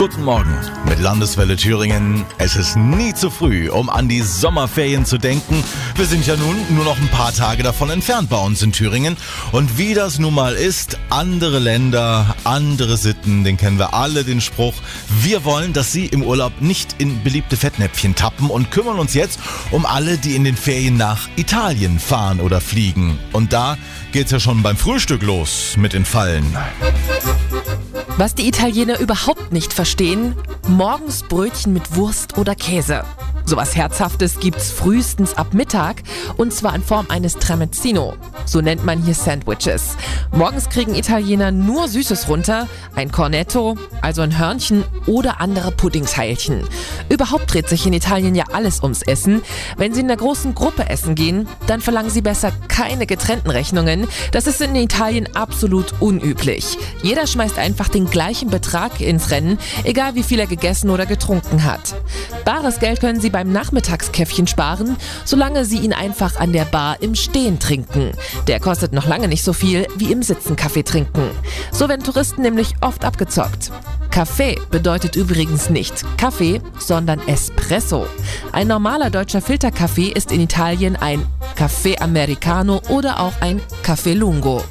Guten Morgen mit Landeswelle Thüringen. Es ist nie zu früh, um an die Sommerferien zu denken. Wir sind ja nun nur noch ein paar Tage davon entfernt bei uns in Thüringen. Und wie das nun mal ist, andere Länder, andere Sitten, den kennen wir alle, den Spruch. Wir wollen, dass Sie im Urlaub nicht in beliebte Fettnäpfchen tappen und kümmern uns jetzt um alle, die in den Ferien nach Italien fahren oder fliegen. Und da geht's ja schon beim Frühstück los mit den Fallen. Was die Italiener überhaupt nicht verstehen, morgens Brötchen mit Wurst oder Käse. Sowas Herzhaftes gibt's frühestens ab Mittag und zwar in Form eines Tramezzino. So nennt man hier Sandwiches. Morgens kriegen Italiener nur Süßes runter, ein Cornetto, also ein Hörnchen oder andere Puddingsteilchen. Überhaupt dreht sich in Italien ja alles ums Essen. Wenn Sie in einer großen Gruppe essen gehen, dann verlangen Sie besser keine getrennten Rechnungen. Das ist in Italien absolut unüblich. Jeder schmeißt einfach den gleichen Betrag ins Rennen, egal wie viel er gegessen oder getrunken hat. Bares Geld können Sie beim Nachmittagskäffchen sparen, solange Sie ihn einfach an der Bar im Stehen trinken. Der kostet noch lange nicht so viel wie im Sitzen Kaffee trinken. So werden Touristen nämlich oft abgezockt. Kaffee bedeutet übrigens nicht Kaffee, sondern Espresso. Ein normaler deutscher Filterkaffee ist in Italien ein Caffè Americano oder auch ein Caffè Lungo.